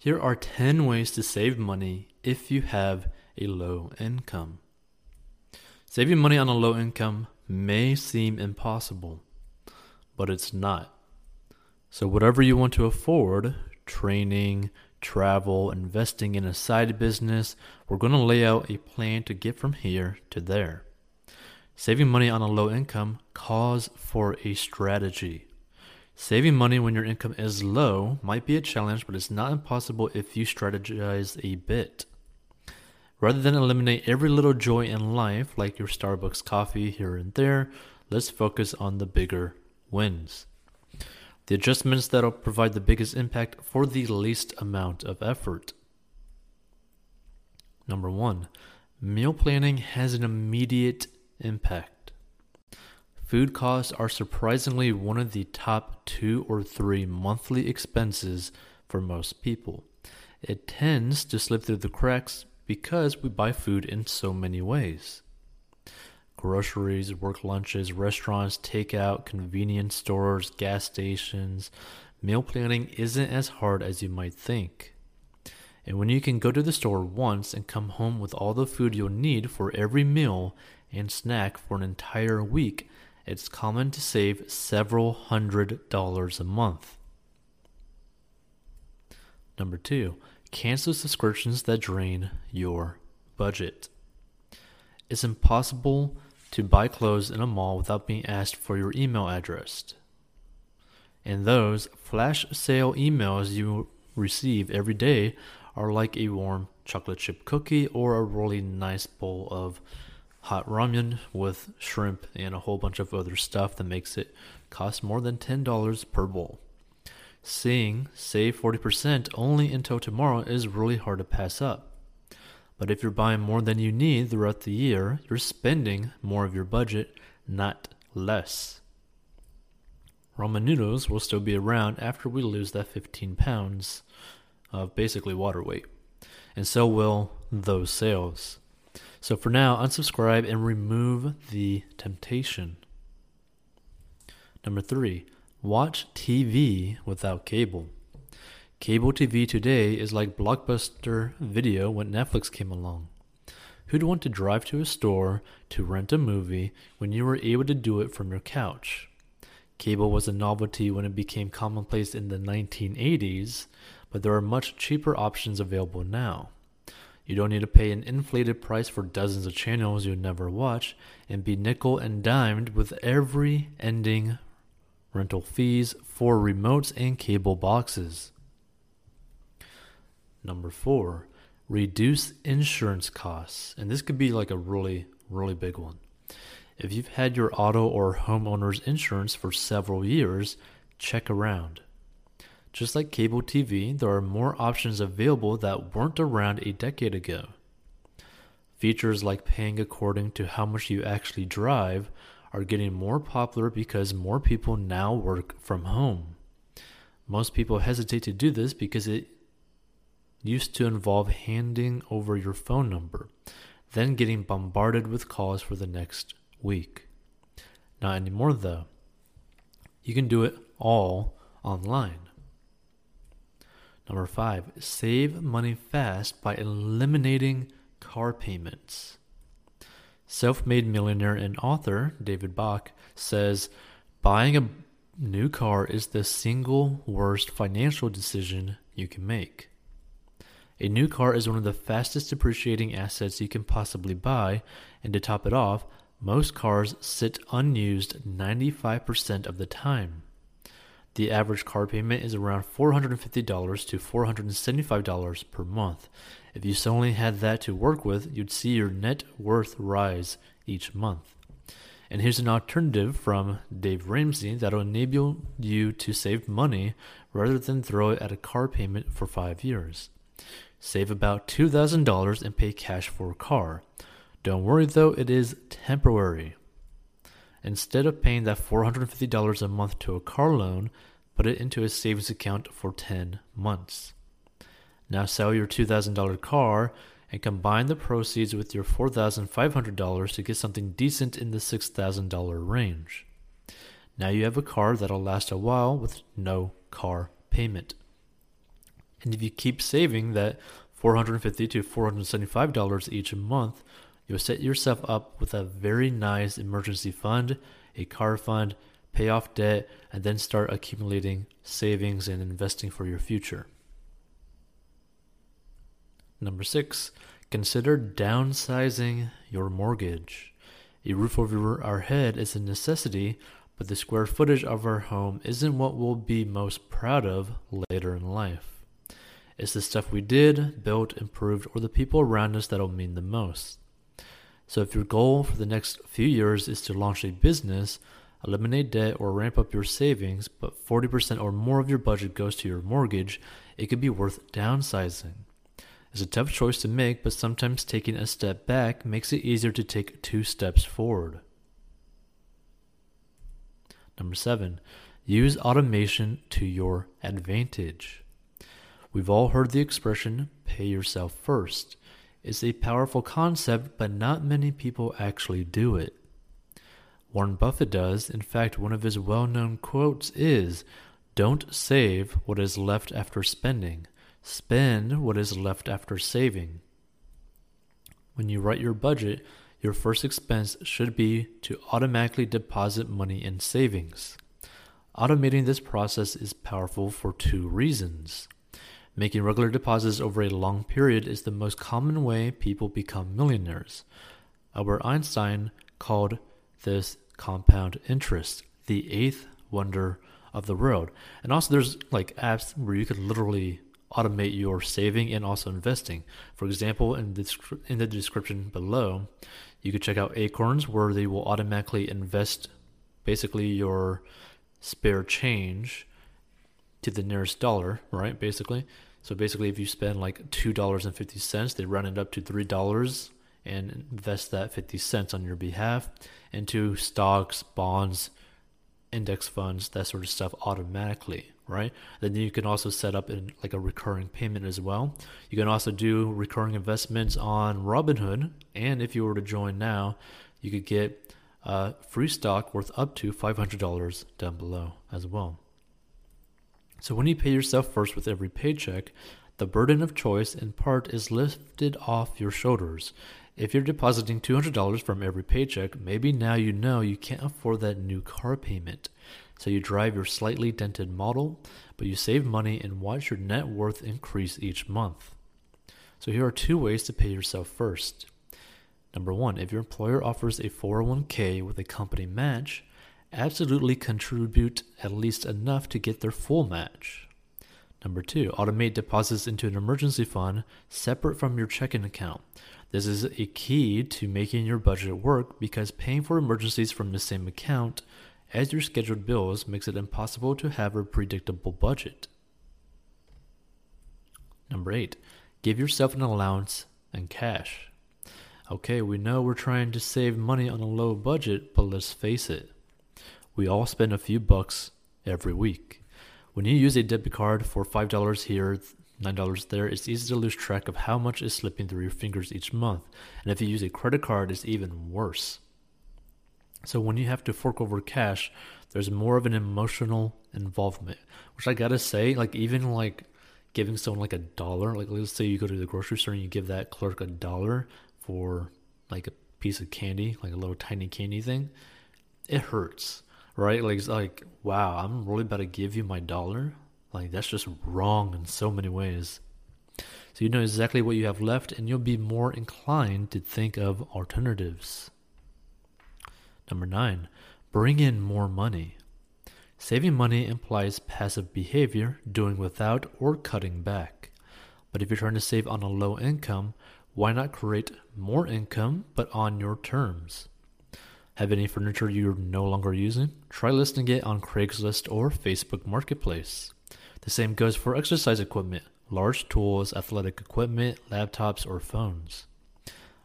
Here are 10 ways to save money if you have a low income. Saving money on a low income may seem impossible, but it's not. So, whatever you want to afford training, travel, investing in a side business we're going to lay out a plan to get from here to there. Saving money on a low income calls for a strategy. Saving money when your income is low might be a challenge, but it's not impossible if you strategize a bit. Rather than eliminate every little joy in life, like your Starbucks coffee here and there, let's focus on the bigger wins. The adjustments that'll provide the biggest impact for the least amount of effort. Number one, meal planning has an immediate impact. Food costs are surprisingly one of the top two or three monthly expenses for most people. It tends to slip through the cracks because we buy food in so many ways groceries, work lunches, restaurants, takeout, convenience stores, gas stations. Meal planning isn't as hard as you might think. And when you can go to the store once and come home with all the food you'll need for every meal and snack for an entire week, it's common to save several hundred dollars a month. Number two, cancel subscriptions that drain your budget. It's impossible to buy clothes in a mall without being asked for your email address. And those flash sale emails you receive every day are like a warm chocolate chip cookie or a really nice bowl of hot ramen with shrimp and a whole bunch of other stuff that makes it cost more than $10 per bowl. Seeing save 40% only until tomorrow is really hard to pass up. But if you're buying more than you need throughout the year, you're spending more of your budget, not less. Ramen noodles will still be around after we lose that 15 pounds of basically water weight, and so will those sales. So for now, unsubscribe and remove the temptation. Number three, watch TV without cable. Cable TV today is like Blockbuster Video when Netflix came along. Who'd want to drive to a store to rent a movie when you were able to do it from your couch? Cable was a novelty when it became commonplace in the 1980s, but there are much cheaper options available now. You don't need to pay an inflated price for dozens of channels you'll never watch and be nickel and dimed with every ending rental fees for remotes and cable boxes. Number four, reduce insurance costs. And this could be like a really, really big one. If you've had your auto or homeowner's insurance for several years, check around. Just like cable TV, there are more options available that weren't around a decade ago. Features like paying according to how much you actually drive are getting more popular because more people now work from home. Most people hesitate to do this because it used to involve handing over your phone number, then getting bombarded with calls for the next week. Not anymore, though. You can do it all online. Number five, save money fast by eliminating car payments. Self made millionaire and author David Bach says buying a new car is the single worst financial decision you can make. A new car is one of the fastest depreciating assets you can possibly buy, and to top it off, most cars sit unused 95% of the time. The average car payment is around $450 to $475 per month. If you only had that to work with, you'd see your net worth rise each month. And here's an alternative from Dave Ramsey that'll enable you to save money rather than throw it at a car payment for five years. Save about $2,000 and pay cash for a car. Don't worry though, it is temporary. Instead of paying that $450 a month to a car loan, put it into a savings account for 10 months. Now sell your $2,000 car and combine the proceeds with your $4,500 to get something decent in the $6,000 range. Now you have a car that'll last a while with no car payment. And if you keep saving that $450 to $475 each month, you'll set yourself up with a very nice emergency fund, a car fund, pay off debt, and then start accumulating savings and investing for your future. Number six, consider downsizing your mortgage. A roof over our head is a necessity, but the square footage of our home isn't what we'll be most proud of later in life. It's the stuff we did, built, improved, or the people around us that'll mean the most. So if your goal for the next few years is to launch a business, eliminate debt, or ramp up your savings, but 40% or more of your budget goes to your mortgage, it could be worth downsizing. It's a tough choice to make, but sometimes taking a step back makes it easier to take two steps forward. Number seven, use automation to your advantage. We've all heard the expression pay yourself first. It's a powerful concept, but not many people actually do it. Warren Buffett does. In fact, one of his well known quotes is Don't save what is left after spending, spend what is left after saving. When you write your budget, your first expense should be to automatically deposit money in savings. Automating this process is powerful for two reasons. Making regular deposits over a long period is the most common way people become millionaires. Albert Einstein called this compound interest, the eighth wonder of the world. And also, there's like apps where you can literally automate your saving and also investing. For example, in the, in the description below, you could check out Acorns, where they will automatically invest basically your spare change to the nearest dollar, right? Basically. So basically, if you spend like $2.50, they run it up to $3 and invest that 50 cents on your behalf into stocks, bonds, index funds, that sort of stuff automatically right? Then you can also set up in like a recurring payment as well. You can also do recurring investments on Robinhood, and if you were to join now, you could get uh, free stock worth up to $500 down below as well. So when you pay yourself first with every paycheck, the burden of choice in part is lifted off your shoulders. If you're depositing $200 from every paycheck, maybe now you know you can't afford that new car payment. So you drive your slightly dented model, but you save money and watch your net worth increase each month. So here are two ways to pay yourself first. Number one, if your employer offers a 401k with a company match, absolutely contribute at least enough to get their full match. Number two, automate deposits into an emergency fund separate from your checking account. This is a key to making your budget work because paying for emergencies from the same account as your scheduled bills makes it impossible to have a predictable budget. Number 8. Give yourself an allowance and cash. Okay, we know we're trying to save money on a low budget, but let's face it. We all spend a few bucks every week. When you use a debit card for $5 here, $9 there, it's easy to lose track of how much is slipping through your fingers each month. And if you use a credit card, it's even worse. So when you have to fork over cash, there's more of an emotional involvement, which I gotta say, like even like giving someone like a dollar, like let's say you go to the grocery store and you give that clerk a dollar for like a piece of candy, like a little tiny candy thing, it hurts, right? Like it's like, wow, I'm really about to give you my dollar. Like that's just wrong in so many ways. So you know exactly what you have left, and you'll be more inclined to think of alternatives. Number nine, bring in more money. Saving money implies passive behavior, doing without or cutting back. But if you're trying to save on a low income, why not create more income but on your terms? Have any furniture you're no longer using? Try listing it on Craigslist or Facebook Marketplace. The same goes for exercise equipment, large tools, athletic equipment, laptops, or phones.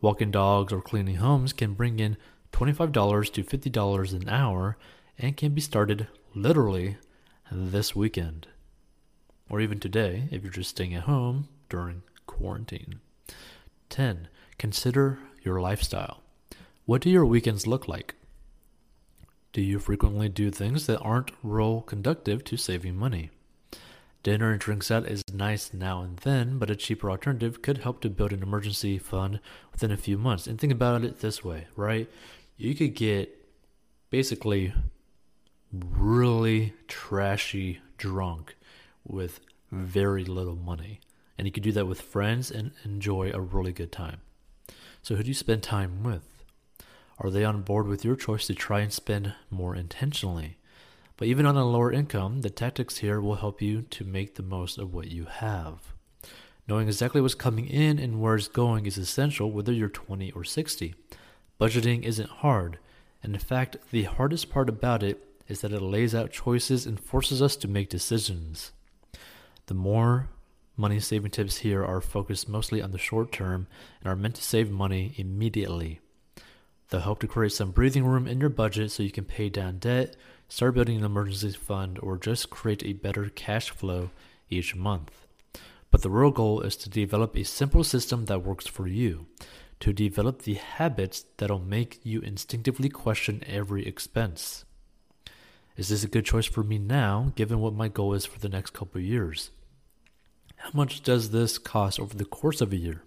Walking dogs or cleaning homes can bring in $25 to $50 an hour and can be started literally this weekend. Or even today if you're just staying at home during quarantine. 10. Consider your lifestyle. What do your weekends look like? Do you frequently do things that aren't role conductive to saving money? Dinner and drinks out is nice now and then, but a cheaper alternative could help to build an emergency fund within a few months. And think about it this way, right? You could get basically really trashy drunk with very little money. And you could do that with friends and enjoy a really good time. So, who do you spend time with? Are they on board with your choice to try and spend more intentionally? But even on a lower income, the tactics here will help you to make the most of what you have. Knowing exactly what's coming in and where it's going is essential whether you're 20 or 60. Budgeting isn't hard, and in fact, the hardest part about it is that it lays out choices and forces us to make decisions. The more money saving tips here are focused mostly on the short term and are meant to save money immediately. They'll help to create some breathing room in your budget so you can pay down debt, start building an emergency fund, or just create a better cash flow each month. But the real goal is to develop a simple system that works for you, to develop the habits that'll make you instinctively question every expense. Is this a good choice for me now, given what my goal is for the next couple years? How much does this cost over the course of a year?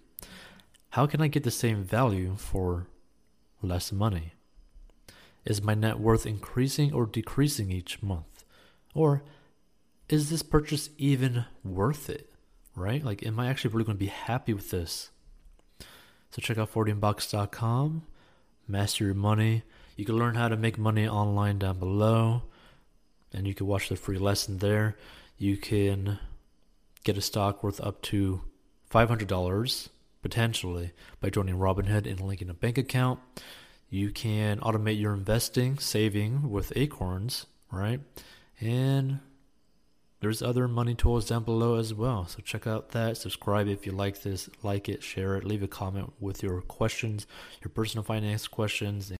How can I get the same value for less money? Is my net worth increasing or decreasing each month? Or is this purchase even worth it? Right? Like, am I actually really going to be happy with this? So, check out 40inbox.com, master your money. You can learn how to make money online down below, and you can watch the free lesson there. You can get a stock worth up to $500 potentially by joining Robinhood and linking a bank account. You can automate your investing, saving with Acorns, right? And there's other money tools down below as well. So check out that. Subscribe if you like this, like it, share it, leave a comment with your questions, your personal finance questions.